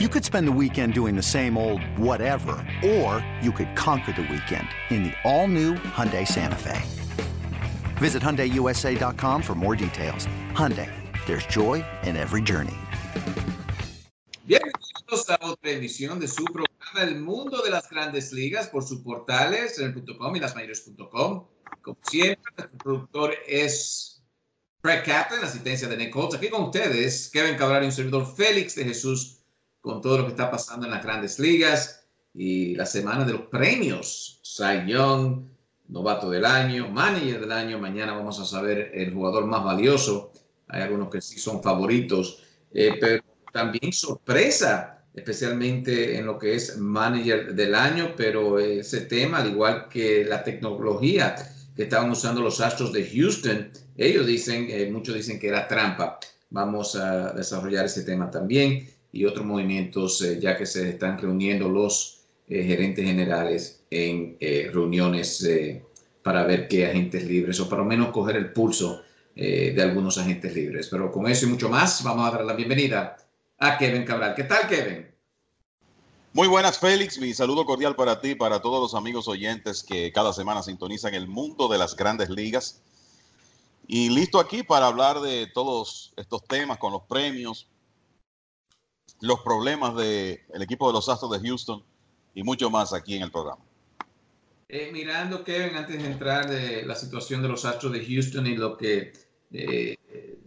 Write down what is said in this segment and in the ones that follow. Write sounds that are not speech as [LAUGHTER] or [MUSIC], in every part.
You could spend the weekend doing the same old whatever, or you could conquer the weekend in the all-new Hyundai Santa Fe. Visit HyundaiUSA.com for more details. Hyundai, there's joy in every journey. Bienvenidos a otra emisión de su programa El Mundo de las Grandes Ligas por sus portales, en el.com y lasmayores.com. Como siempre, nuestro productor es Fred Kaplan, asistencia de Nick Holtz. Aquí con ustedes, Kevin Cabral y un servidor Félix de Jesús con todo lo que está pasando en las grandes ligas y la semana de los premios. Cy Young, novato del año, manager del año. Mañana vamos a saber el jugador más valioso. Hay algunos que sí son favoritos, eh, pero también sorpresa, especialmente en lo que es manager del año. Pero ese tema, al igual que la tecnología que estaban usando los Astros de Houston, ellos dicen, eh, muchos dicen que era trampa. Vamos a desarrollar ese tema también y otros movimientos, eh, ya que se están reuniendo los eh, gerentes generales en eh, reuniones para ver qué agentes libres, o por lo menos coger el pulso de algunos agentes libres. Pero con eso y mucho más, vamos a dar la bienvenida a Kevin Cabral. ¿Qué tal, Kevin? Muy buenas, Félix. Mi saludo cordial para ti, para todos los amigos oyentes que cada semana sintonizan el mundo de las grandes ligas. Y listo aquí para hablar de todos estos temas con los premios, los problemas del equipo de los Astros de Houston y mucho más aquí en el programa. Eh, mirando, Kevin, antes de entrar de la situación de los Astros de Houston y lo que eh,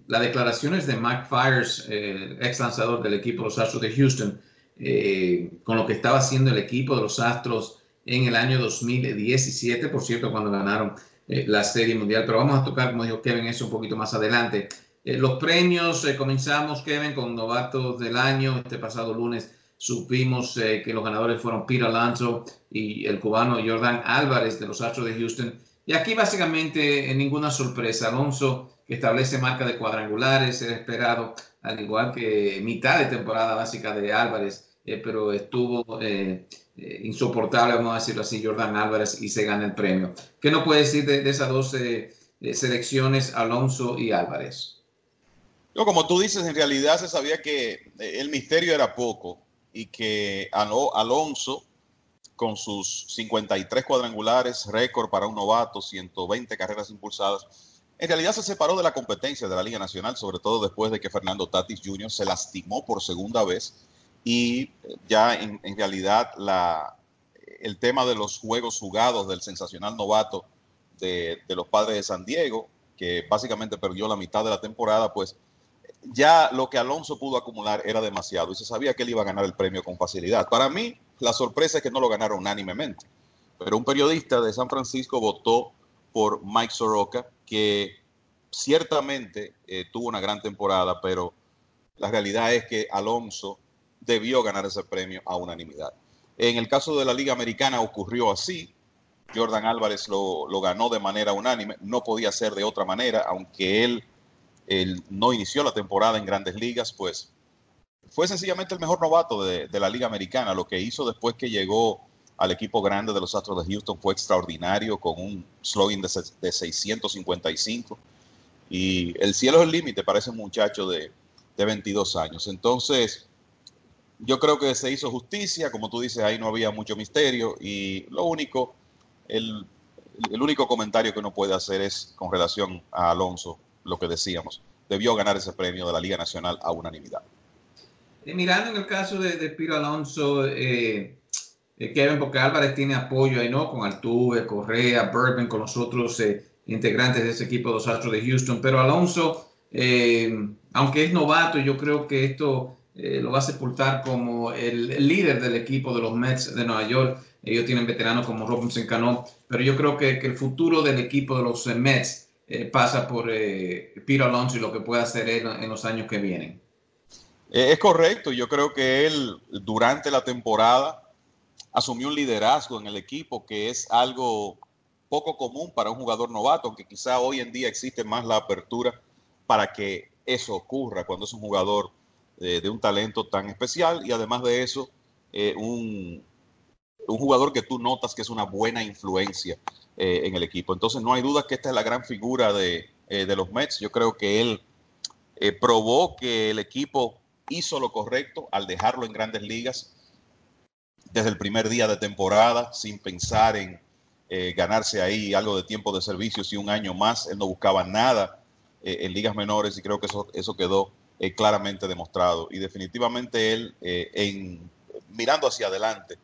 las declaraciones de Mike Fires, eh, ex lanzador del equipo de los Astros de Houston, eh, con lo que estaba haciendo el equipo de los Astros en el año 2017, por cierto, cuando ganaron la Serie Mundial. Pero vamos a tocar, como dijo Kevin, eso un poquito más adelante. Eh, los premios, eh, comenzamos, Kevin, con novatos del año. Este pasado lunes supimos eh, que los ganadores fueron Peter Alonso y el cubano Jordan Álvarez de los Astros de Houston. Y aquí básicamente ninguna sorpresa. Alonso, que establece marca de cuadrangulares, era esperado, al igual que mitad de temporada básica de Álvarez, pero estuvo insoportable, vamos a decirlo así, Jordan Álvarez, y se gana el premio. ¿Qué nos puede decir de, de esas dos selecciones, Alonso y Álvarez? Como tú dices, en realidad se sabía que eh, el misterio era poco y que Alonso, con sus 53 cuadrangulares, récord para un novato, 120 carreras impulsadas, en realidad se separó de la competencia de la Liga Nacional, sobre todo después de que Fernando Tatis Jr. se lastimó por segunda vez y ya en, realidad la, el tema de los juegos jugados del sensacional novato de, de los padres de San Diego, que básicamente perdió la mitad de la temporada, pues ya lo que Alonso pudo acumular era demasiado y se sabía que él iba a ganar el premio con facilidad. Para mí, la sorpresa es que no lo ganaron unánimemente, pero un periodista de San Francisco votó por Mike Soroka, que ciertamente eh, tuvo una gran temporada, pero la realidad es que Alonso debió ganar ese premio a unanimidad. En el caso de la Liga Americana ocurrió así. Jordan Álvarez lo, lo ganó de manera unánime, no podía ser de otra manera, aunque él él no inició la temporada en grandes ligas, pues fue sencillamente el mejor novato de, la Liga Americana. Lo que hizo después que llegó al equipo grande de los Astros de Houston fue extraordinario, con un slogan de, de 655. Y el cielo es el límite para ese muchacho de, de 22 años. Entonces, yo creo que se hizo justicia, como tú dices, ahí no había mucho misterio y lo único, el, el único comentario que uno puede hacer es con relación a Alonso lo que decíamos, debió ganar ese premio de la Liga Nacional a unanimidad. Eh, mirando en el caso de, Piro Alonso, eh, eh, Kevin, porque Álvarez tiene apoyo ahí, ¿no? Con Altuve, Correa, Bourbon, con los otros integrantes de ese equipo de los Astros de Houston. Pero Alonso, aunque es novato, yo creo que esto lo va a sepultar como el, líder del equipo de los Mets de Nueva York. Ellos tienen veteranos como Robinson Cano, pero yo creo que el futuro del equipo de los Mets eh, pasa por eh, Piro Alonso y lo que puede hacer él en los años que vienen. Eh, es correcto, yo creo que él durante la temporada asumió un liderazgo en el equipo que es algo poco común para un jugador novato, aunque quizá hoy en día existe más la apertura para que eso ocurra cuando es un jugador de un talento tan especial y además de eso, un, un jugador que tú notas que es una buena influencia eh, en el equipo. Entonces no hay duda que esta es la gran figura de, eh, de los Mets. Yo creo que él eh, probó que el equipo hizo lo correcto al dejarlo en grandes ligas desde el primer día de temporada, sin pensar en ganarse ahí algo de tiempo de servicio y un año más. Él no buscaba nada en ligas menores y creo que eso, eso quedó claramente demostrado. Y definitivamente él, en, mirando hacia adelante,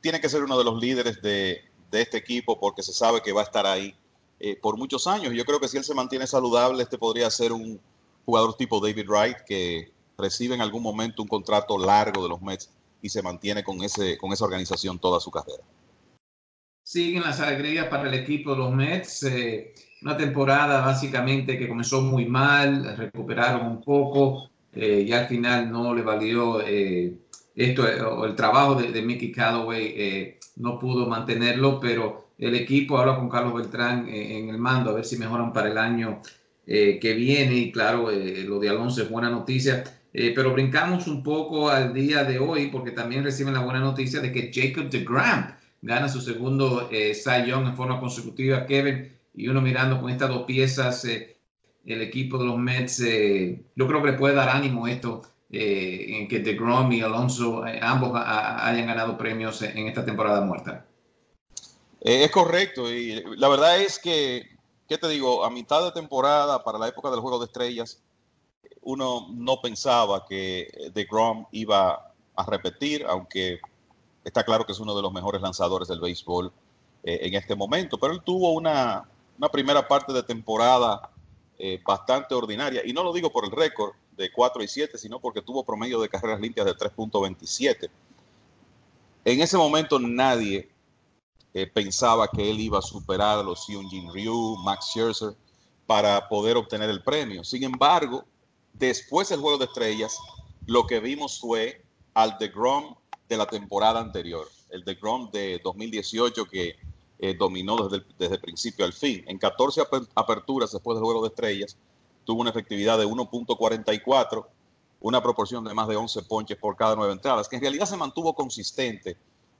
tiene que ser uno de los líderes de, de este equipo porque se sabe que va a estar ahí por muchos años. Yo creo que si él se mantiene saludable, este podría ser un jugador tipo David Wright que recibe en algún momento un contrato largo de los Mets y se mantiene con, ese, con esa organización toda su carrera. Siguen las alegrías para el equipo de los Mets. Eh, una temporada básicamente que comenzó muy mal, recuperaron un poco eh, y al final no le valió eh, esto, el trabajo de, Mickey Callaway no pudo mantenerlo, pero el equipo habla con Carlos Beltrán en el mando a ver si mejoran para el año que viene y claro, lo de Alonso es buena noticia eh, pero brincamos un poco al día de hoy porque también reciben la buena noticia de que Jacob DeGrom gana su segundo eh, Cy Young en forma consecutiva. Kevin, y uno mirando con estas dos piezas, eh, el equipo de los Mets, eh, yo creo que le puede dar ánimo esto en que DeGrom y Alonso ambos hayan ganado premios en esta temporada muerta. es correcto y la verdad es que, ¿qué te digo? A mitad de temporada, para la época del Juego de Estrellas, uno no pensaba que The Grom iba a repetir, aunque está claro que es uno de los mejores lanzadores del béisbol eh, en este momento, pero él tuvo una, primera parte de temporada eh, bastante ordinaria, y no lo digo por el récord de 4 y 7, sino porque tuvo promedio de carreras limpias de 3.27. En ese momento nadie eh, pensaba que él iba a superar a los Hyun Jin Ryu, Max Scherzer, para poder obtener el premio. Sin embargo, Después del Juego de Estrellas, lo que vimos fue al Grom de la temporada anterior, el Grom de 2018 que eh, dominó desde el, desde principio al fin. En 14 aperturas después del Juego de Estrellas, tuvo una efectividad de 1.44, una proporción de más de 11 ponches por cada nueve entradas, que en realidad se mantuvo consistente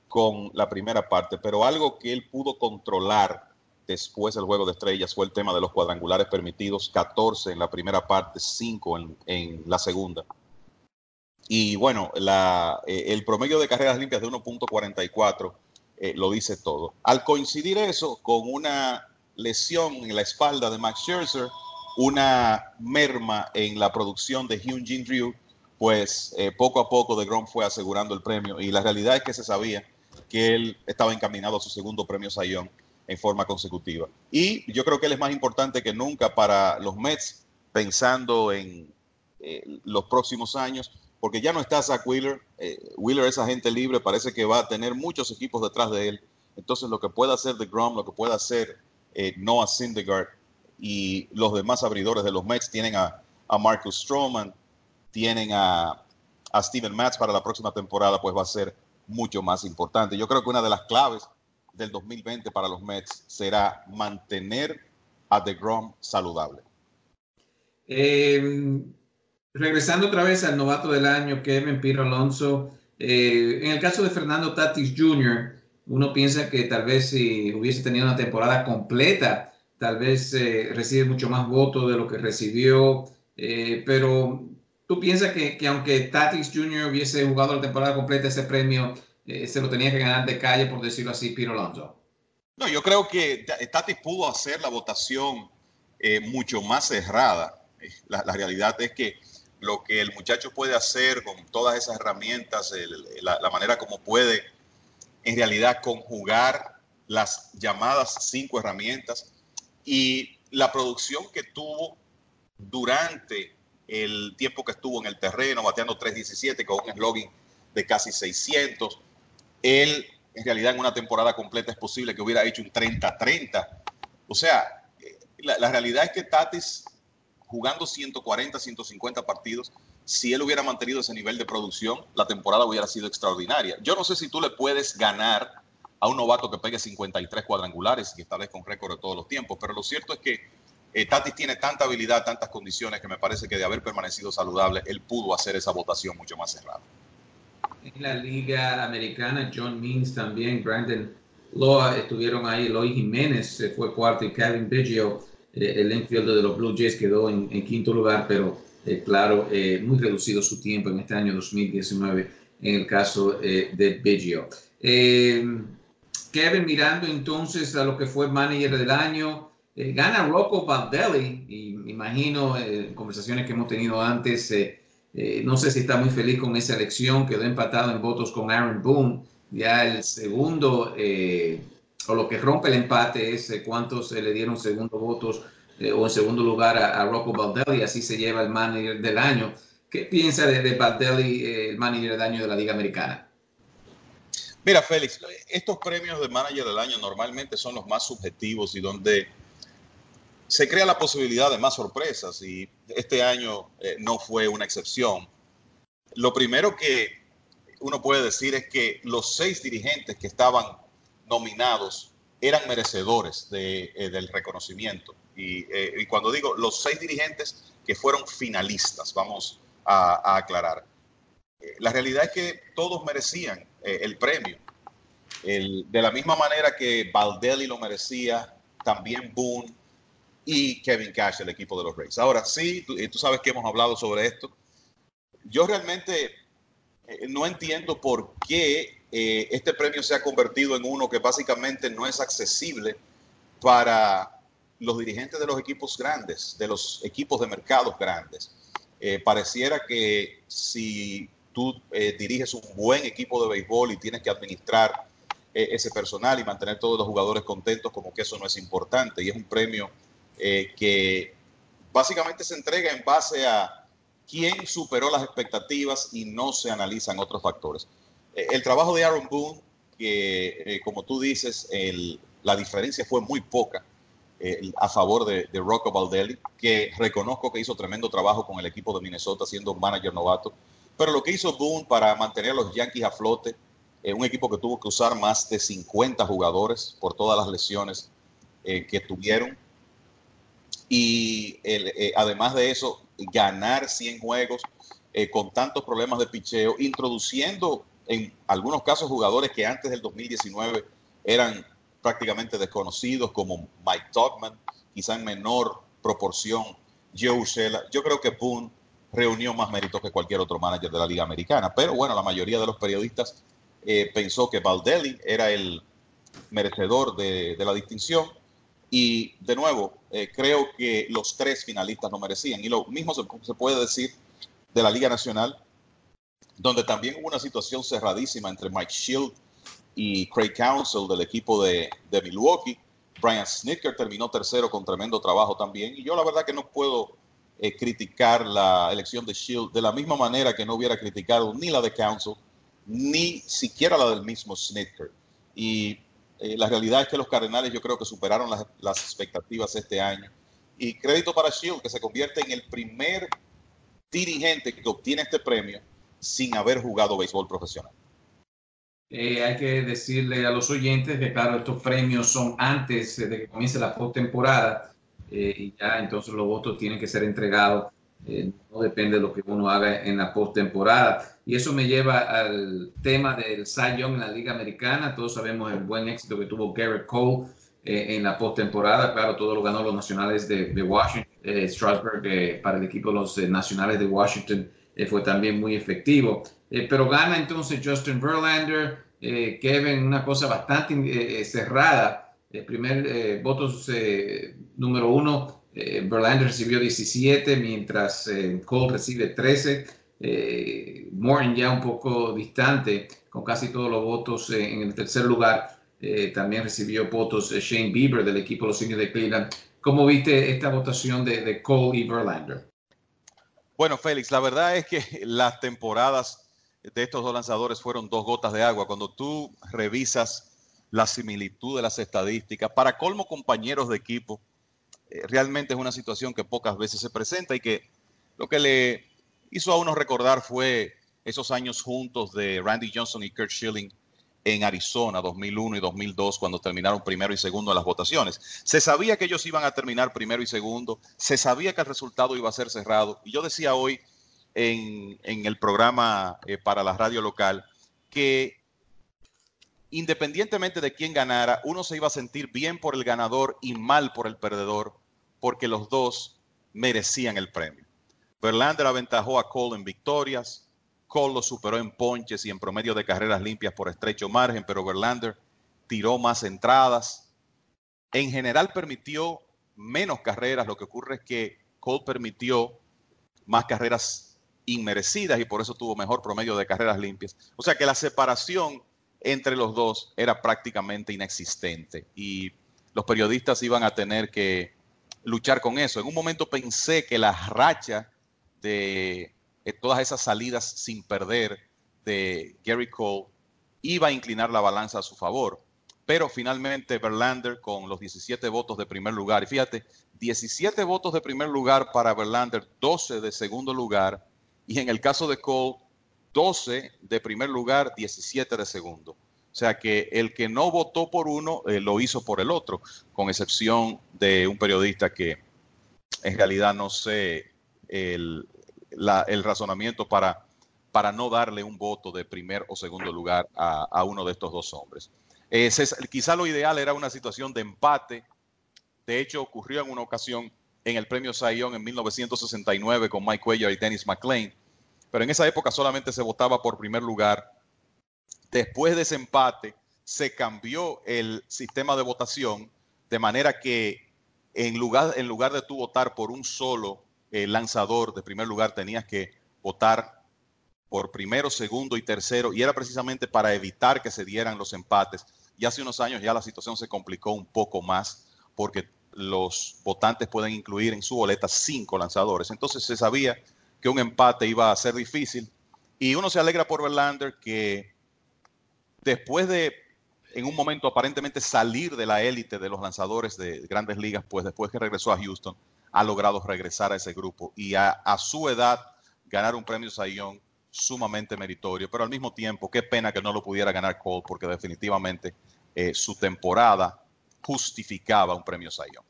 con la primera parte, pero algo que él pudo controlar después del juego de estrellas fue el tema de los cuadrangulares permitidos, 14 en la primera parte, 5 en, la segunda. Y bueno, eh, el promedio de carreras limpias de 1.44 eh, lo dice todo. Al coincidir eso con una lesión en la espalda de Max Scherzer, una merma en la producción de Hyun Jin Ryu, pues eh, poco a poco de Grom fue asegurando el premio y la realidad es que se sabía que él estaba encaminado a su segundo premio Sayón en forma consecutiva. Y yo creo que él es más importante que nunca para los Mets, pensando en eh, los próximos años, porque ya no está Zach Wheeler. Eh, Wheeler es agente libre, parece que va a tener muchos equipos detrás de él. Entonces, lo que pueda hacer de Grom, lo que pueda hacer eh, Noah Syndergaard y los demás abridores de los Mets tienen a, Marcus Stroman, tienen a, a Steven Matz para la próxima temporada, pues va a ser mucho más importante. Yo creo que una de las claves del 2020 para los Mets será mantener a DeGrom saludable. Em, regresando otra vez al novato del año, Kevin Piro Alonso. Eh, en el caso de Fernando Tatis Jr., uno piensa que tal vez si hubiese tenido una temporada completa, tal vez eh, recibe mucho más votos de lo que recibió. Eh, pero tú piensas que, que, aunque Tatis Jr. hubiese jugado la temporada completa, ese premio eh, se lo tenía que ganar de calle, por decirlo así, Piro Alonso. No, yo creo que Tatis pudo hacer la votación eh, mucho más cerrada. La, realidad es que lo que el muchacho puede hacer con todas esas herramientas, la, manera como puede en realidad conjugar las llamadas cinco herramientas y la producción que tuvo durante el tiempo que estuvo en el terreno, bateando 3.17 con un slogan de casi 600, él, en realidad, en una temporada completa es posible que hubiera hecho un 30-30. O sea, eh, la, realidad es que Tatis, jugando 140, 150 partidos, si él hubiera mantenido ese nivel de producción, la temporada hubiera sido extraordinaria. Yo no sé si tú le puedes ganar a un novato que pegue 53 cuadrangulares y establezca un récord de todos los tiempos, pero lo cierto es que eh, Tatis tiene tanta habilidad, tantas condiciones que me parece que de haber permanecido saludable, él pudo hacer esa votación mucho más cerrada en la Liga Americana, John Means también, Brandon Loa estuvieron ahí, Loy Jiménez fue cuarto y Kevin Biggio, eh, el infielder de los Blue Jays, quedó en, quinto lugar, pero claro, muy reducido su tiempo en este año 2019 en el caso de Biggio. Kevin, mirando entonces a lo que fue manager del año, gana Rocco Baldelli y me imagino en conversaciones que hemos tenido antes, no sé si está muy feliz con esa elección, quedó empatado en votos con Aaron Boone, ya el segundo o lo que rompe el empate es eh, cuántos le dieron segundo votos eh, o en segundo lugar a, Rocco Baldelli, así se lleva el manager del año. ¿Qué piensa de, de Baldelli, eh, el manager del año de la Liga Americana? Mira, Félix, estos premios de manager del año normalmente son los más subjetivos y donde se crea la posibilidad de más sorpresas y este año no fue una excepción. Lo primero que uno puede decir es que los seis dirigentes que estaban nominados eran merecedores de, eh, del reconocimiento. Eh, y, cuando digo los seis dirigentes que fueron finalistas, vamos a, aclarar. Eh, la realidad es que todos merecían el premio. de la misma manera que Baldelli lo merecía, también Boone y Kevin Cash, el equipo de los Rays. Ahora sí, tú, tú sabes que hemos hablado sobre esto. Yo realmente no entiendo por qué eh, este premio se ha convertido en uno que básicamente no es accesible para los dirigentes de los equipos grandes, de los equipos de mercados grandes. Eh, pareciera que si tú eh, diriges un buen equipo de béisbol y tienes que administrar ese personal y mantener todos los jugadores contentos, como que eso no es importante. Y es un premio que básicamente se entrega en base a quién superó las expectativas y no se analizan otros factores. Eh, el trabajo de Aaron Boone, que eh, como tú dices, la diferencia fue muy poca eh, a favor de, Rocco Baldelli, que reconozco que hizo tremendo trabajo con el equipo de Minnesota siendo un manager novato. Pero lo que hizo Boone para mantener a los Yankees a flote, un equipo que tuvo que usar más de 50 jugadores por todas las lesiones que tuvieron. Y además de eso, ganar 100 juegos con tantos problemas de picheo, introduciendo en algunos casos jugadores que antes del 2019 eran prácticamente desconocidos, como Mike Togman, quizá en menor proporción Joe Ursela. Yo creo que Boone reunió más méritos que cualquier otro manager de la Liga Americana, pero bueno, la mayoría de los periodistas eh, pensó que Baldelli era el merecedor de, la distinción y de nuevo, eh, creo que los tres finalistas no merecían. Y lo mismo se puede decir de la Liga Nacional, donde también hubo una situación cerradísima entre Mike Shield y Craig Council del equipo de, Milwaukee. Brian Snicker terminó tercero con tremendo trabajo también. Y yo la verdad que no puedo eh, criticar la elección de Shield de la misma manera que no hubiera criticado ni la de Council, ni siquiera la del mismo Snicker. Y eh, la realidad es que los Cardenales yo creo que superaron las, las expectativas este año. Y crédito para Shield, que se convierte en el primer dirigente que obtiene este premio sin haber jugado béisbol profesional. Eh, hay que decirle a los oyentes que, claro, estos premios son antes de que comience la postemporada eh, y ya entonces los votos tienen que ser entregados. Eh, no depende de lo que uno haga en la postemporada. Y eso me lleva al tema del Cy Young en la Liga Americana. Todos sabemos el buen éxito que tuvo Garrett Cole en la postemporada. Claro, todo lo ganó los nacionales de, de Washington. Strasburg para el equipo de los nacionales de Washington eh, fue también muy efectivo. Eh, pero gana entonces Justin Verlander, eh, Kevin, una cosa bastante cerrada. El primer votos número uno, Verlander recibió 17, mientras Cole recibe 13. Morton ya un poco distante, con casi todos los votos en el tercer lugar. también recibió votos Shane Bieber del equipo los indios de Cleveland. ¿Cómo viste esta votación de, de Cole y Verlander? Bueno, Félix, la verdad es que las temporadas de estos dos lanzadores fueron dos gotas de agua. Cuando tú revisas la similitud de las estadísticas, para colmo compañeros de equipo, eh, realmente es una situación que pocas veces se presenta y que lo que le hizo a uno recordar fue esos años juntos de Randy Johnson y Kurt Schilling en Arizona 2001 y 2002 cuando terminaron primero y segundo en las votaciones. Se sabía que ellos iban a terminar primero y segundo, se sabía que el resultado iba a ser cerrado. Y yo decía hoy en, el programa eh, para la radio local que independientemente de quién ganara, uno se iba a sentir bien por el ganador y mal por el perdedor, porque los dos merecían el premio. Verlander aventajó a Cole en victorias, Cole lo superó en ponches y en promedio de carreras limpias por estrecho margen, pero Verlander tiró más entradas. En general permitió menos carreras, lo que ocurre es que Cole permitió más carreras inmerecidas y por eso tuvo mejor promedio de carreras limpias. O sea que la separación entre los dos era prácticamente inexistente y los periodistas iban a tener que luchar con eso. En un momento pensé que la racha de todas esas salidas sin perder de Gary Cole iba a inclinar la balanza a su favor. Pero finalmente Verlander con los 17 votos de primer lugar, y fíjate, 17 votos de primer lugar para Verlander, 12 de segundo lugar, y en el caso de Cole, 12 de primer lugar, 17 de segundo. O sea que el que no votó por uno eh, lo hizo por el otro, con excepción de un periodista que en realidad no sé el, el razonamiento para, para no darle un voto de primer o segundo lugar a, uno de estos dos hombres. quizá lo ideal era una situación de empate. De hecho, ocurrió en una ocasión en el premio Sayón en 1969 con Mike Cuellar y Dennis McLean, pero en esa época solamente se votaba por primer lugar. Después de ese empate, se cambió el sistema de votación de manera que en lugar, en lugar de tú votar por un solo el lanzador de primer lugar tenías que votar por primero, segundo y tercero, y era precisamente para evitar que se dieran los empates. Y hace unos años ya la situación se complicó un poco más porque los votantes pueden incluir en su boleta cinco lanzadores. Entonces se sabía que un empate iba a ser difícil. Y uno se alegra por Verlander que después de, en un momento aparentemente salir de la élite de los lanzadores de grandes ligas, pues después que regresó a Houston, ha logrado regresar a ese grupo y a, su edad ganar un premio Sayón sumamente meritorio, pero al mismo tiempo, qué pena que no lo pudiera ganar Cole porque definitivamente eh, su temporada justificaba un premio Sayón.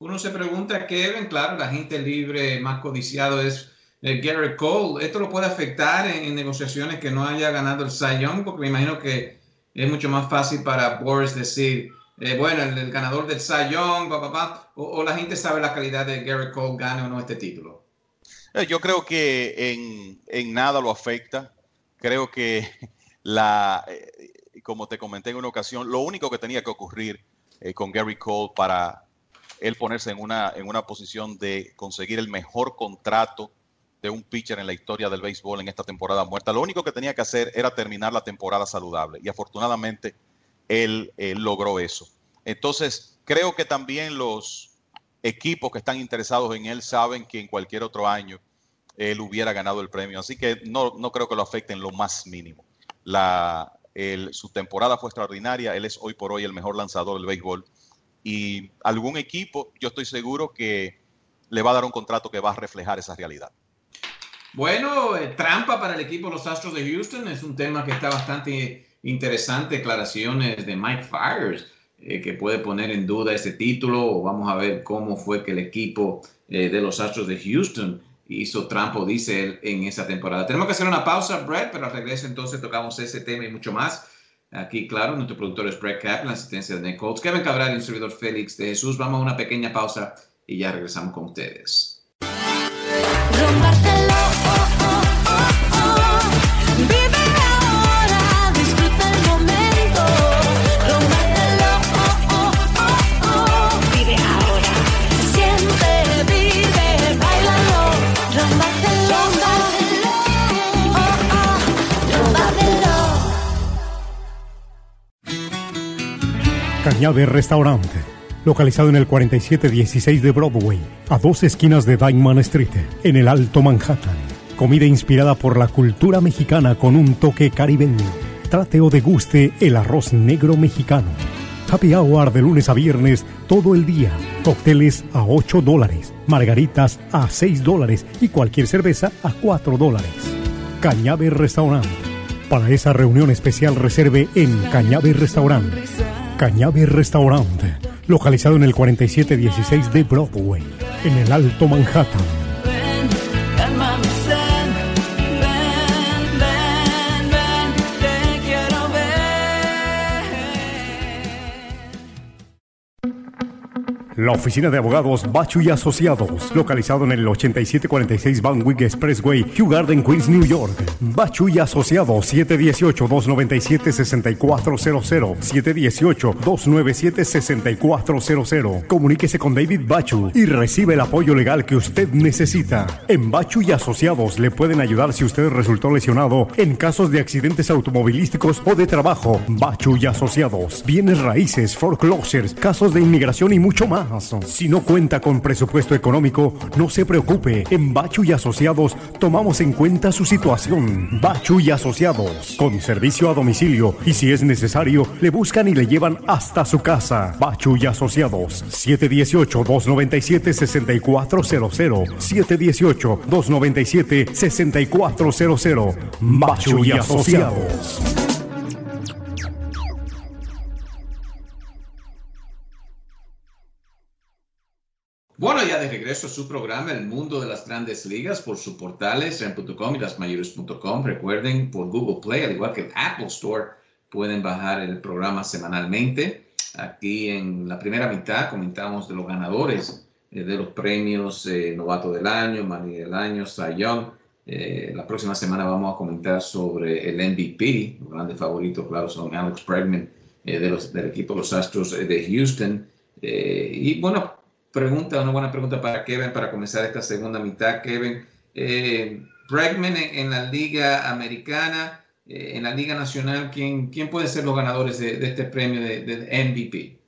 Uno se pregunta, Kevin, claro, la gente libre más codiciado es el Garrett Cole. ¿Esto lo puede afectar en, negociaciones que no haya ganado el Sayón? Porque me imagino que es mucho más fácil para Boris decir, eh, bueno, el, ganador del Cy Young, o, la gente sabe la calidad de Garrett Cole, gane o no este título? Eh, yo creo que en, nada lo afecta. Creo que [LAUGHS] la, eh, como te comenté en una ocasión, lo único que tenía que ocurrir con Gary Cole para él ponerse en una, en una posición de conseguir el mejor contrato de un pitcher en la historia del béisbol en esta temporada muerta. Lo único que tenía que hacer era terminar la temporada saludable y afortunadamente él, logró eso. Entonces, creo que también los equipos que están interesados en él saben que en cualquier otro año él hubiera ganado el premio. Así que no, no creo que lo afecte en lo más mínimo. La, su temporada fue extraordinaria. Él es hoy por hoy el mejor lanzador del béisbol. Y algún equipo, yo estoy seguro que le va a dar un contrato que va a reflejar esa realidad. Bueno, eh, trampa para el equipo los Astros de Houston es un tema que está bastante interesante declaraciones de Mike Fires, eh, que puede poner en duda ese título. Vamos a ver cómo fue que el equipo eh, de los Astros de Houston hizo trampo, dice él, en esa temporada. Tenemos que hacer una pausa, Brett, pero al regreso entonces tocamos ese tema y mucho más. Aquí, claro, nuestro productor es Brett Cap, la asistencia de Nick Colts, Kevin Cabral y un servidor Félix de Jesús. Vamos a una pequeña pausa y ya regresamos con ustedes. Cañabe Restaurante, localizado en el 4716 de Broadway, a dos esquinas de Diamond Street, en el Alto Manhattan. Comida inspirada por la cultura mexicana con un toque caribeño. Trate o deguste el arroz negro mexicano. Happy hour de lunes a viernes todo el día. Cócteles a 8 dólares, margaritas a 6 dólares y cualquier cerveza a 4 dólares. Cañabe Restaurant. Para esa reunión especial reserve en Cañabe Restaurant. Cañabe Restaurant, localizado en el 4716 de Broadway, en el Alto Manhattan. La oficina de abogados Bachu y Asociados, localizado en el 8746 Van Wyck Expressway, Kew Garden, Queens, New York. Bachu y Asociados 718-297-6400. 718-297-6400. Comuníquese con David Bachu y recibe el apoyo legal que usted necesita. En Bachu y Asociados le pueden ayudar si usted resultó lesionado en casos de accidentes automovilísticos o de trabajo. Bachu y Asociados. Bienes raíces, foreclosures, casos de inmigración y mucho más. Si no cuenta con presupuesto económico, no se preocupe. En Bachu y Asociados tomamos en cuenta su situación. Bachu y Asociados. Con servicio a domicilio y si es necesario, le buscan y le llevan hasta su casa. Bachu y Asociados. 718-297-6400. 718-297-6400. Bachu y Asociados. De regreso a su programa El Mundo de las Grandes Ligas por sus portales en.com y lasmayores.com. Recuerden, por Google Play, al igual que el Apple Store, pueden bajar el programa semanalmente. Aquí en la primera mitad comentamos de los ganadores eh, de los premios eh, Novato del Año, Manny del Año, Cy Young. Eh, la próxima semana vamos a comentar sobre el MVP. Los grandes favoritos, claro, son Alex Bregman de los, del equipo Los Astros de Houston. y bueno, pregunta, una buena pregunta para Kevin para comenzar esta segunda mitad. Kevin, eh, Bregman en, la Liga Americana, eh, en la Liga Nacional, ¿quién, quién puede ser los ganadores de, este premio de, MVP?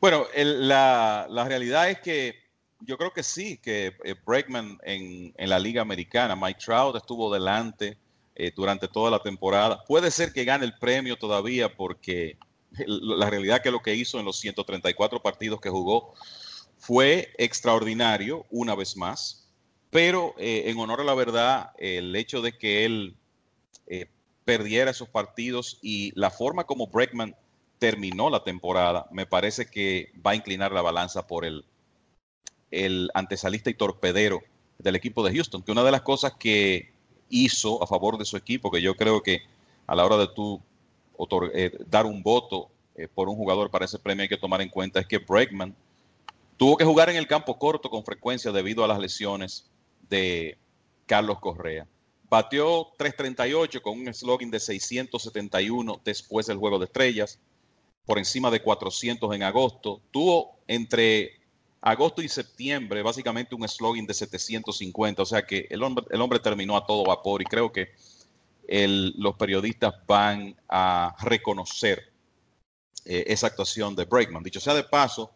Bueno, la, la, realidad es que yo creo que sí, que eh, Bregman en, en, la Liga Americana, Mike Trout estuvo delante eh, durante toda la temporada. Puede ser que gane el premio todavía porque la realidad que lo que hizo en los 134 partidos que jugó fue extraordinario una vez más, pero eh, en honor a la verdad, el hecho de que él eh, perdiera esos partidos y la forma como Breckman terminó la temporada, me parece que va a inclinar la balanza por el, el antesalista y torpedero del equipo de Houston, que una de las cosas que hizo a favor de su equipo, que yo creo que a la hora de tú eh, dar un voto eh, por un jugador para ese premio hay que tomar en cuenta es que Bregman tuvo que jugar en el campo corto con frecuencia debido a las lesiones de Carlos Correa. Batió 338 con un slogan de 671 después del Juego de Estrellas, por encima de 400 en agosto. Tuvo entre agosto y septiembre básicamente un slogan de 750, o sea que el hombre, el hombre terminó a todo vapor y creo que los periodistas van a reconocer eh, esa actuación de Breakman. Dicho sea de paso,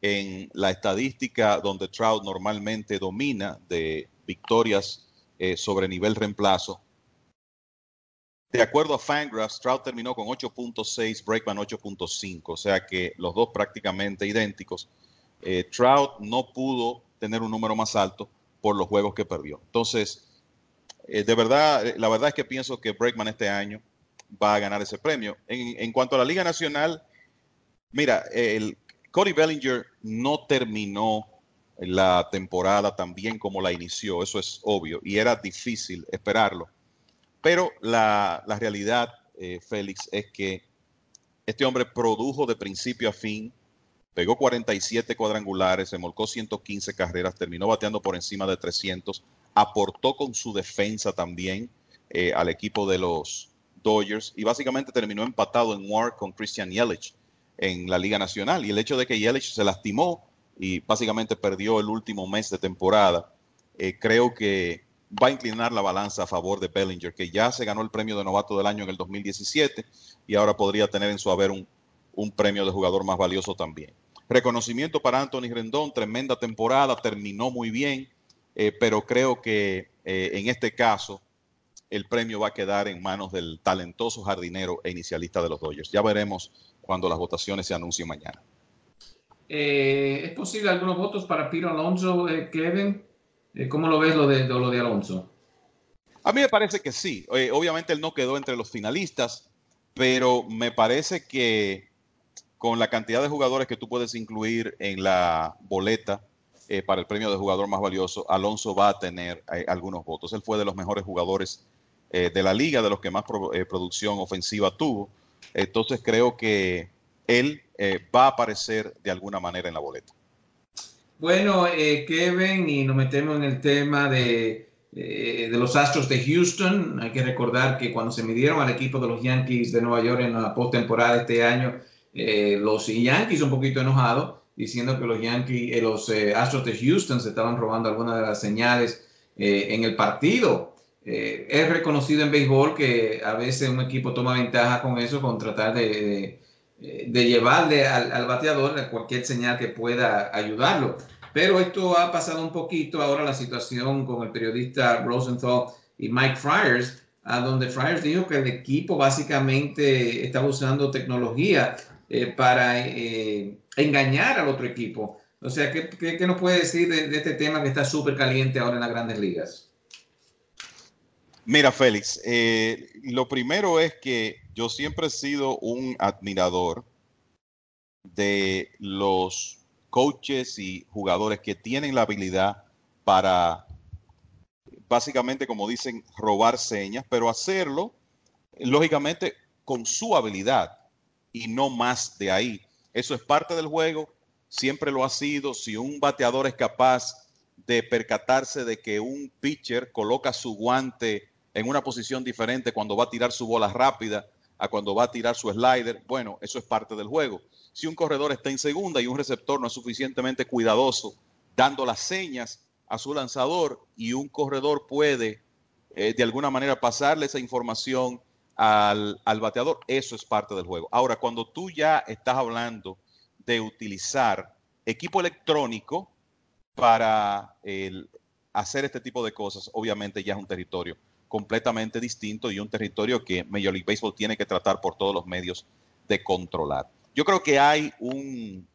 en la estadística donde Trout normalmente domina de victorias eh, sobre nivel reemplazo, de acuerdo a Fangraphs, Trout terminó con 8.6, Breakman 8.5, o sea que los dos prácticamente idénticos. Eh, Trout no pudo tener un número más alto por los juegos que perdió. Entonces, de verdad, la verdad es que pienso que Breakman este año va a ganar ese premio. En, cuanto a la Liga Nacional, mira, Cody Bellinger no terminó la temporada tan bien como la inició, eso es obvio, y era difícil esperarlo. Pero la, realidad, eh, Félix, es que este hombre produjo de principio a fin, pegó 47 cuadrangulares, remolcó 115 carreras, terminó bateando por encima de 300, aportó con su defensa también eh, al equipo de los Dodgers y básicamente terminó empatado en WAR con Christian Yelich en la Liga Nacional. Y el hecho de que Yelich se lastimó y básicamente perdió el último mes de temporada, eh, creo que va a inclinar la balanza a favor de Bellinger, que ya se ganó el premio de novato del año en el 2017 y ahora podría tener en su haber un, premio de jugador más valioso también. Reconocimiento para Anthony Rendón, tremenda temporada, terminó muy bien, eh, pero creo que eh, en este caso el premio va a quedar en manos del talentoso jardinero e inicialista de los Dodgers. Ya veremos cuando las votaciones se anuncien mañana. Eh, ¿Es posible algunos votos para Piro Alonso, eh, Kevin? Eh, ¿Cómo lo ves lo de, lo de Alonso? A mí me parece que sí. obviamente él no quedó entre los finalistas, pero me parece que con la cantidad de jugadores que tú puedes incluir en la boleta para el premio de jugador más valioso, Alonso va a tener algunos votos. Él fue de los mejores jugadores de la liga, de los que más producción ofensiva tuvo. Entonces creo que él va a aparecer de alguna manera en la boleta. Bueno, Kevin, y nos metemos en el tema de, de los Astros de Houston. Hay que recordar que cuando se midieron al equipo de los Yankees de Nueva York en la postemporada este año, los Yankees un poquito enojados diciendo que los Yankees, eh, los eh, Astros de Houston se estaban robando algunas de las señales eh, en el partido. es reconocido en béisbol que a veces un equipo toma ventaja con eso, con tratar de, de, llevarle al, al, bateador cualquier señal que pueda ayudarlo. Pero esto ha pasado un poquito ahora la situación con el periodista Rosenthal y Mike Friars, a donde Friars dijo que el equipo básicamente estaba usando tecnología para engañar al otro equipo. O sea, ¿qué, qué, nos puede decir de, este tema que está súper caliente ahora en las grandes ligas? Mira, Félix, eh, lo primero es que yo siempre he sido un admirador de los coaches y jugadores que tienen la habilidad para, básicamente, como dicen, robar señas, pero hacerlo, lógicamente, con su habilidad y no más de ahí. Eso es parte del juego, siempre lo ha sido. Si un bateador es capaz de percatarse de que un pitcher coloca su guante en una posición diferente cuando va a tirar su bola rápida a cuando va a tirar su slider, bueno, eso es parte del juego. Si un corredor está en segunda y un receptor no es suficientemente cuidadoso dando las señas a su lanzador y un corredor puede eh, de alguna manera pasarle esa información al, bateador, eso es parte del juego. Ahora, cuando tú ya estás hablando de utilizar equipo electrónico para hacer este tipo de cosas, obviamente ya es un territorio completamente distinto y un territorio que Major League Baseball tiene que tratar por todos los medios de controlar. Yo creo que hay un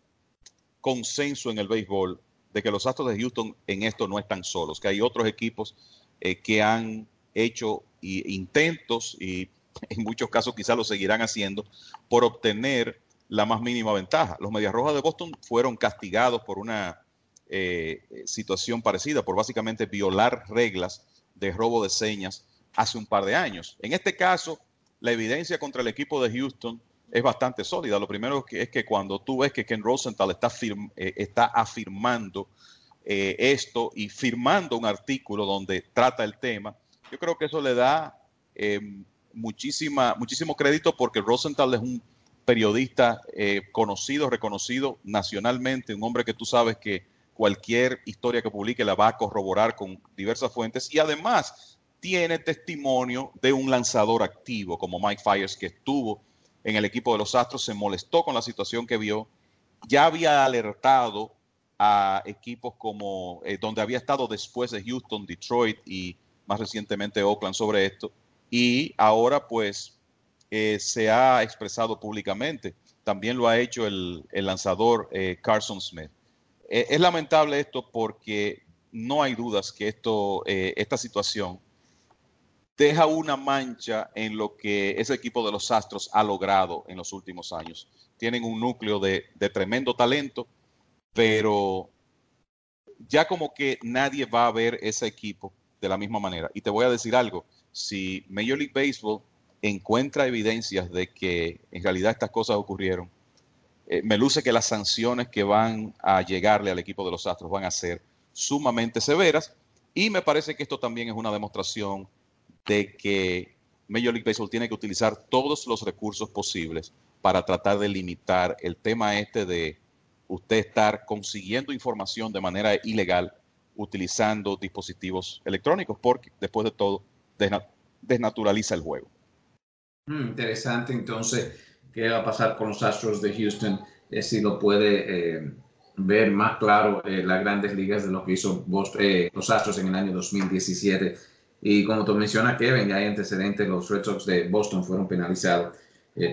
consenso en el béisbol de que los Astros de Houston en esto no están solos, que hay otros equipos eh, que han hecho intentos y [LAUGHS] en muchos casos quizás lo seguirán haciendo, por obtener la más mínima ventaja. Los Medias Rojas de Boston fueron castigados por una eh, situación parecida, por básicamente violar reglas de robo de señas hace un par de años. En este caso, la evidencia contra el equipo de Houston es bastante sólida. Lo primero es que cuando tú ves que Ken Rosenthal está, eh, afirmando eh, esto y firmando un artículo donde trata el tema, yo creo que eso le da muchísima, muchísimo crédito porque Rosenthal es un periodista eh, conocido, reconocido nacionalmente, un hombre que tú sabes que cualquier historia que publique la va a corroborar con diversas fuentes y además tiene testimonio de un lanzador activo como Mike Fires que estuvo en el equipo de los Astros, se molestó con la situación que vio, ya había alertado a equipos como eh, donde había estado después de Houston, Detroit y más recientemente Oakland sobre esto y ahora pues eh, se ha expresado públicamente. También lo ha hecho el, lanzador eh, Carson Smith. Eh, es lamentable esto porque no hay dudas que esto, esta situación deja una mancha en lo que ese equipo de los Astros ha logrado en los últimos años. Tienen un núcleo de, de tremendo talento, pero ya como que nadie va a ver ese equipo de la misma manera. Y te voy a decir algo, si Major League Baseball encuentra evidencias de que en realidad estas cosas ocurrieron, eh, me luce que las sanciones que van a llegarle al equipo de los Astros van a ser sumamente severas y me parece que esto también es una demostración de que Major League Baseball tiene que utilizar todos los recursos posibles para tratar de limitar el tema este de usted estar consiguiendo información de manera ilegal utilizando dispositivos electrónicos, porque después de todo desnaturaliza el juego. Mm, interesante, entonces, ¿qué va a pasar con los Astros de Houston? Eh, si lo puede eh, ver más claro eh, las grandes ligas de lo que hizo los Astros en el año 2017. Y como tú mencionas, Kevin, ya hay antecedentes, los Red Sox de Boston fueron penalizados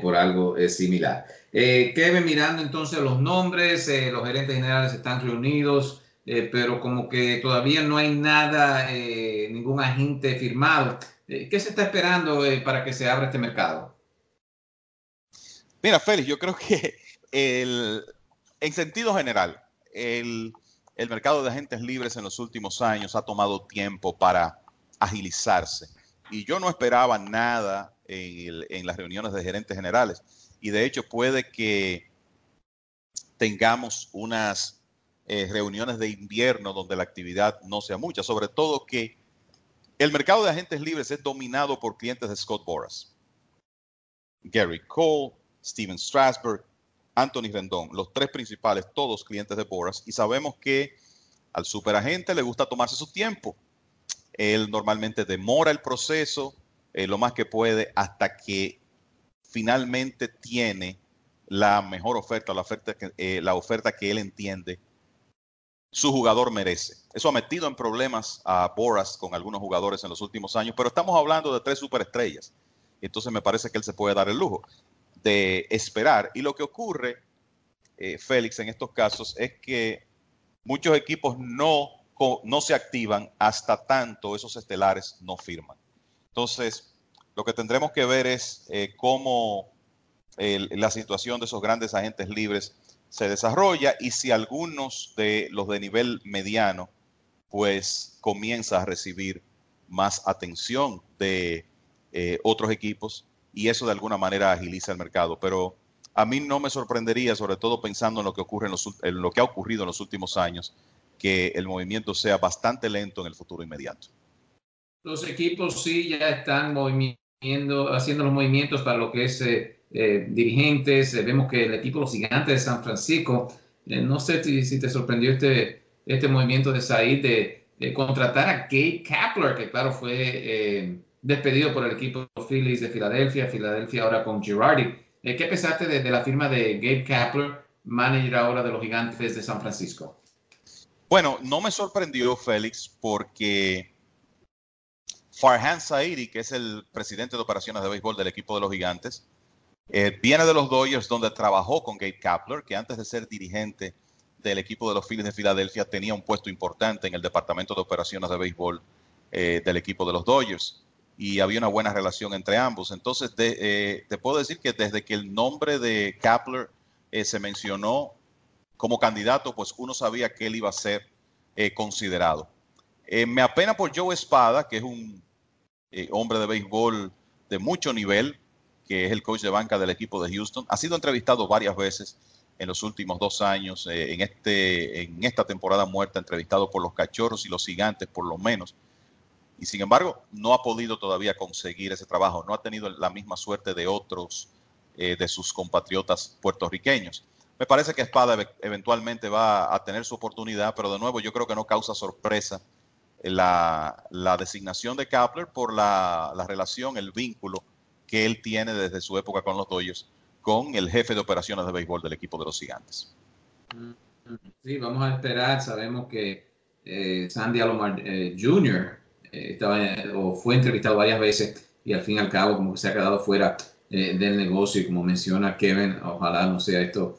por algo similar. Kevin, mirando entonces los nombres, los gerentes generales están reunidos. Eh, pero como que todavía no hay nada, eh, ningún agente firmado. Eh, ¿Qué se está esperando para que se abra este mercado? Mira, Félix, yo creo que el, en sentido general, el, el mercado de agentes libres en los últimos años ha tomado tiempo para agilizarse. Y yo no esperaba nada en, en, las reuniones de gerentes generales. Y de hecho puede que tengamos unas eh, reuniones de invierno donde la actividad no sea mucha, sobre todo que el mercado de agentes libres es dominado por clientes de Scott Boras. Gary Cole, Steven Strasberg, Anthony Rendón, los tres principales, todos clientes de Boras, y sabemos que al superagente le gusta tomarse su tiempo. Él normalmente demora el proceso eh, lo más que puede hasta que finalmente tiene la mejor oferta, la oferta, que, eh, la oferta que él entiende su jugador merece. Eso ha metido en problemas a Boras con algunos jugadores en los últimos años, pero estamos hablando de tres superestrellas. Entonces me parece que él se puede dar el lujo de esperar. Y lo que ocurre, eh, Félix, en estos casos es que muchos equipos no, no se activan hasta tanto esos estelares no firman. Entonces, lo que tendremos que ver es eh, cómo la situación de esos grandes agentes libres se desarrolla y si algunos de los de nivel mediano, pues comienza a recibir más atención de eh, otros equipos y eso de alguna manera agiliza el mercado. Pero a mí no me sorprendería, sobre todo pensando en lo que ocurre en, en lo que ha ocurrido en los últimos años, que el movimiento sea bastante lento en el futuro inmediato. Los equipos sí ya están moviendo, haciendo los movimientos para lo que es eh, eh, dirigentes. Eh, vemos que el equipo Los Gigantes de San Francisco, no sé si, te sorprendió este, este movimiento de Said de, de contratar a Gabe Kapler, que claro fue despedido por el equipo Phillies de Filadelfia, Filadelfia ahora con Girardi. ¿Qué pensaste de, de, la firma de Gabe Kapler, manager ahora de los Gigantes de San Francisco? Bueno, no me sorprendió Félix porque Farhan Saidi, que es el presidente de operaciones de béisbol del equipo de los Gigantes, eh, viene de los Dodgers donde trabajó con Gabe Kapler, que antes de ser dirigente del equipo de los Phillies de Filadelfia tenía un puesto importante en el departamento de operaciones de béisbol eh, del equipo de los Dodgers y había una buena relación entre ambos. Entonces, eh, te puedo decir que desde que el nombre de Kapler se mencionó como candidato, pues uno sabía que él iba a ser considerado. me apena por Joe Espada, que es un hombre de béisbol de mucho nivel, que es el coach de banca del equipo de Houston. Ha sido entrevistado varias veces en los últimos dos años, eh, en, este, en esta temporada muerta, entrevistado por los cachorros y los gigantes, por lo menos. Y sin embargo, no ha podido todavía conseguir ese trabajo, no ha tenido la misma suerte de otros eh, de sus compatriotas puertorriqueños. Me parece que Espada eventualmente va a tener su oportunidad, pero de nuevo yo creo que no causa sorpresa la, designación de Kapler por la relación, el vínculo que él tiene desde su época con los Dodgers con el jefe de operaciones de béisbol del equipo de los Gigantes. Sí, vamos a esperar. Sabemos que eh, Sandy Alomar eh, Jr. Eh, estaba, o fue entrevistado varias veces y al fin y al cabo como que se ha quedado fuera del negocio y como menciona Kevin, ojalá no sea esto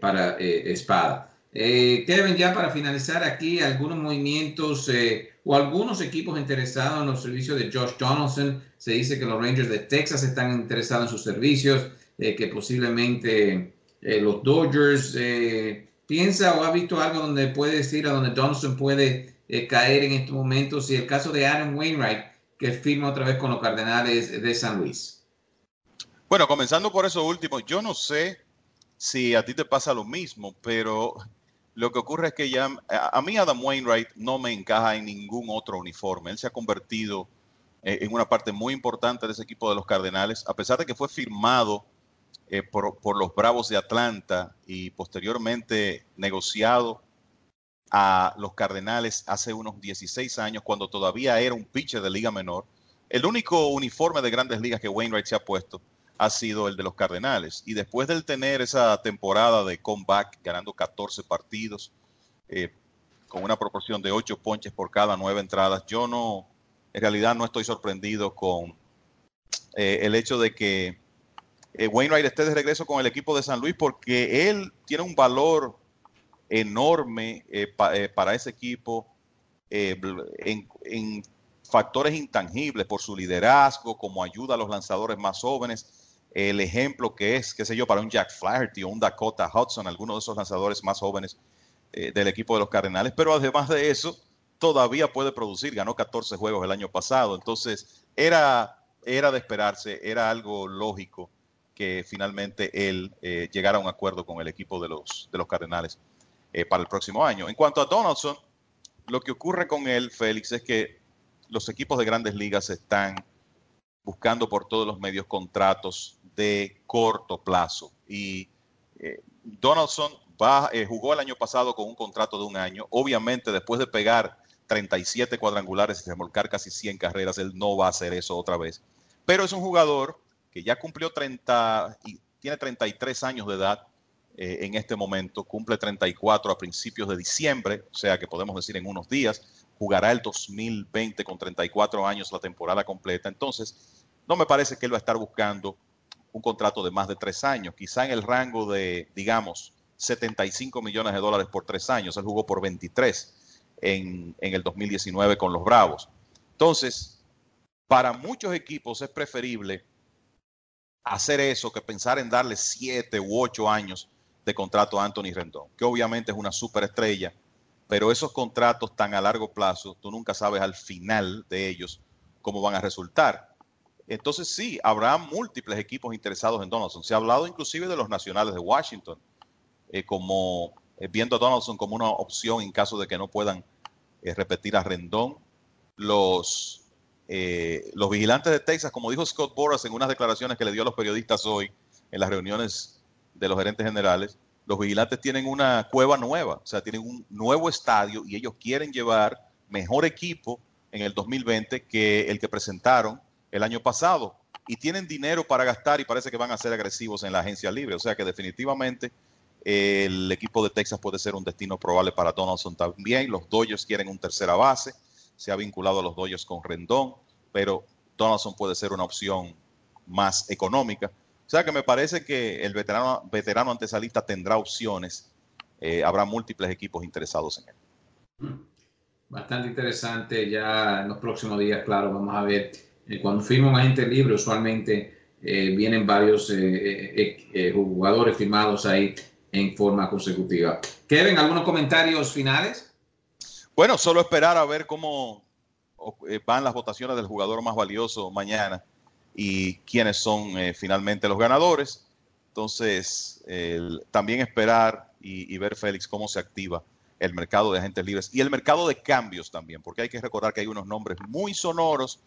para Espada. Kevin, ya para finalizar aquí, algunos movimientos o algunos equipos interesados en los servicios de Josh Donaldson. Se dice que los Rangers de Texas están interesados en sus servicios, eh, que posiblemente eh, los Dodgers eh, piensa o ha visto algo donde puede decir a donde Donaldson puede caer en estos momentos. Y el caso de Adam Wainwright, que firma otra vez con los Cardenales de San Luis. Bueno, comenzando por eso último, yo no sé si a ti te pasa lo mismo, pero lo que ocurre es que ya a mí Adam Wainwright no me encaja en ningún otro uniforme. Él se ha convertido eh, en una parte muy importante de ese equipo de los Cardenales, a pesar de que fue firmado eh, por, los Bravos de Atlanta y posteriormente negociado a los Cardenales hace unos 16 años, cuando todavía era un pitcher de liga menor. El único uniforme de grandes ligas que Wainwright se ha puesto ha sido el de los Cardenales. Y después de tener esa temporada de comeback, ganando 14 partidos, eh, con una proporción de 8 ponches por cada 9 entradas, yo no, en realidad no estoy sorprendido con eh, el hecho de que eh, Wainwright esté de regreso con el equipo de San Luis, porque él tiene un valor enorme para ese equipo en factores intangibles por su liderazgo, como ayuda a los lanzadores más jóvenes el ejemplo que es, qué sé yo, para un Jack Flaherty o un Dakota Hudson, alguno de esos lanzadores más jóvenes eh, del equipo de los Cardenales. Pero además de eso, todavía puede producir, ganó 14 juegos el año pasado. Entonces, era, era de esperarse, era algo lógico que finalmente él eh, llegara a un acuerdo con el equipo de los, de los Cardenales eh, para el próximo año. En cuanto a Donaldson, lo que ocurre con él, Félix, es que los equipos de grandes ligas están buscando por todos los medios contratos de corto plazo. Y eh, Donaldson va, jugó el año pasado con un contrato de un año. Obviamente, después de pegar 37 cuadrangulares y remolcar casi 100 carreras, él no va a hacer eso otra vez. Pero es un jugador que ya cumplió 30 y tiene 33 años de edad eh, en este momento, cumple 34 a principios de diciembre, o sea que podemos decir en unos días, jugará el 2020 con 34 años la temporada completa. Entonces, no me parece que él va a estar buscando un contrato de más de tres años, quizá en el rango de, digamos, 75 millones de dólares por tres años. Él jugó por 23 en, en el 2019 con los Bravos. Entonces, para muchos equipos es preferible hacer eso que pensar en darle siete u ocho años de contrato a Anthony Rendón, que obviamente es una superestrella, pero esos contratos tan a largo plazo, tú nunca sabes al final de ellos cómo van a resultar. Entonces sí, habrá múltiples equipos interesados en Donaldson. Se ha hablado inclusive de los nacionales de Washington, eh, como eh, viendo a Donaldson como una opción en caso de que no puedan eh, repetir a Rendón. Los los vigilantes de Texas, como dijo Scott Boras en unas declaraciones que le dio a los periodistas hoy en las reuniones de los gerentes generales, los vigilantes tienen una cueva nueva, o sea, tienen un nuevo estadio y ellos quieren llevar mejor equipo en el 2020 que el que presentaron el año pasado. Y tienen dinero para gastar y parece que van a ser agresivos en la agencia libre. O sea que definitivamente el equipo de Texas puede ser un destino probable para Donaldson también. Los Dodgers quieren un tercera base se ha vinculado a los Dodgers con Rendón, pero Donaldson puede ser una opción más económica. O sea que me parece que el veterano, veterano antesalista tendrá opciones. Eh, habrá múltiples equipos interesados en él. Bastante interesante. Ya en los próximos días, claro, vamos a ver. Eh, cuando firma un agente libre, usualmente eh, vienen varios jugadores firmados ahí en forma consecutiva. Kevin, ¿algunos comentarios finales? Bueno, solo esperar a ver cómo eh, van las votaciones del jugador más valioso mañana y quiénes son eh, finalmente los ganadores. Entonces, también esperar y, ver, Félix, cómo se activa el mercado de agentes libres y el mercado de cambios también, porque hay que recordar que hay unos nombres muy sonoros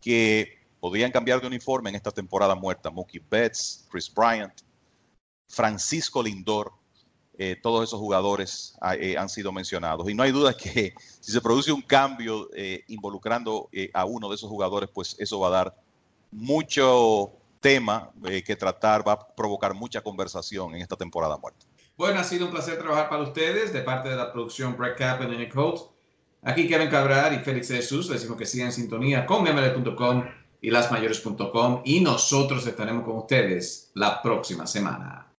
que podrían cambiar de uniforme en esta temporada muerta. Mookie Betts, Chris Bryant, Francisco Lindor, eh, todos esos jugadores ah, eh, han sido mencionados. Y no hay duda que [LAUGHS] si se produce un cambio involucrando a uno de esos jugadores, pues eso va a dar mucho tema que tratar, va a provocar mucha conversación en esta temporada muerta. Bueno, ha sido un placer trabajar para ustedes de parte de la producción Brett Kaplan y Nick Holt. Aquí Kevin Cabral y Félix Jesús les digo que sigan en sintonía con ml.com y lasmayores.com y nosotros estaremos con ustedes la próxima semana.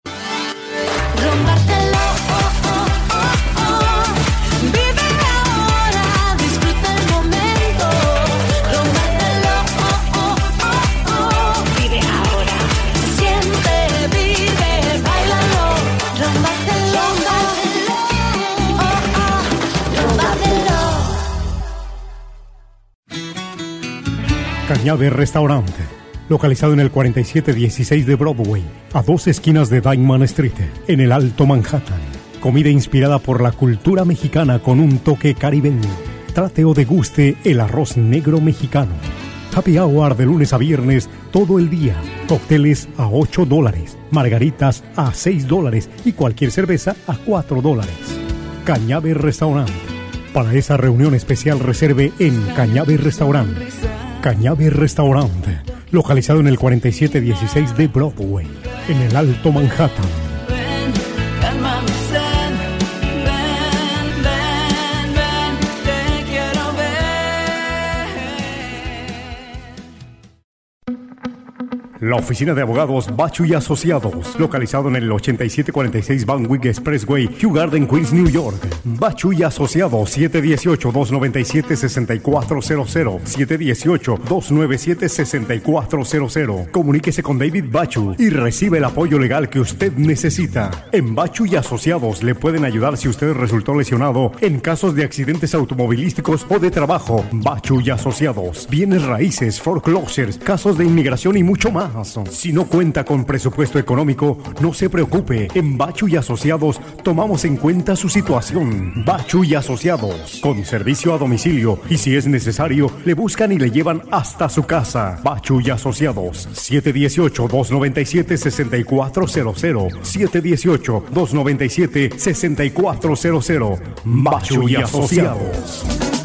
Cañabe Restaurante localizado en el 4716 de Broadway, a dos esquinas de Diamond Street, en el Alto Manhattan. Comida inspirada por la cultura mexicana con un toque caribeño. Trate o deguste el arroz negro mexicano. Happy Hour de lunes a viernes todo el día. Cócteles a 8 dólares, margaritas a 6 dólares y cualquier cerveza a 4 dólares. Cañabe Restaurant. Para esa reunión especial reserve en Cañabe Restaurant. Cañabe Restaurant localizado en el 4716 de Broadway, en el Alto Manhattan. La oficina de abogados Bachu y Asociados, localizado en el 8746 Van Wyck Expressway, Kew Garden, Queens, New York. Bachu y Asociados, 718-297-6400. 718-297-6400. Comuníquese con David Bachu y recibe el apoyo legal que usted necesita. En Bachu y Asociados le pueden ayudar si usted resultó lesionado en casos de accidentes automovilísticos o de trabajo. Bachu y Asociados, bienes raíces, foreclosures, casos de inmigración y mucho más. Si no cuenta con presupuesto económico, no se preocupe. En Bachu y Asociados tomamos en cuenta su situación. Bachu y Asociados, con servicio a domicilio y si es necesario, le buscan y le llevan hasta su casa. Bachu y Asociados, 718-297-6400. 718-297-6400. Bachu y Asociados.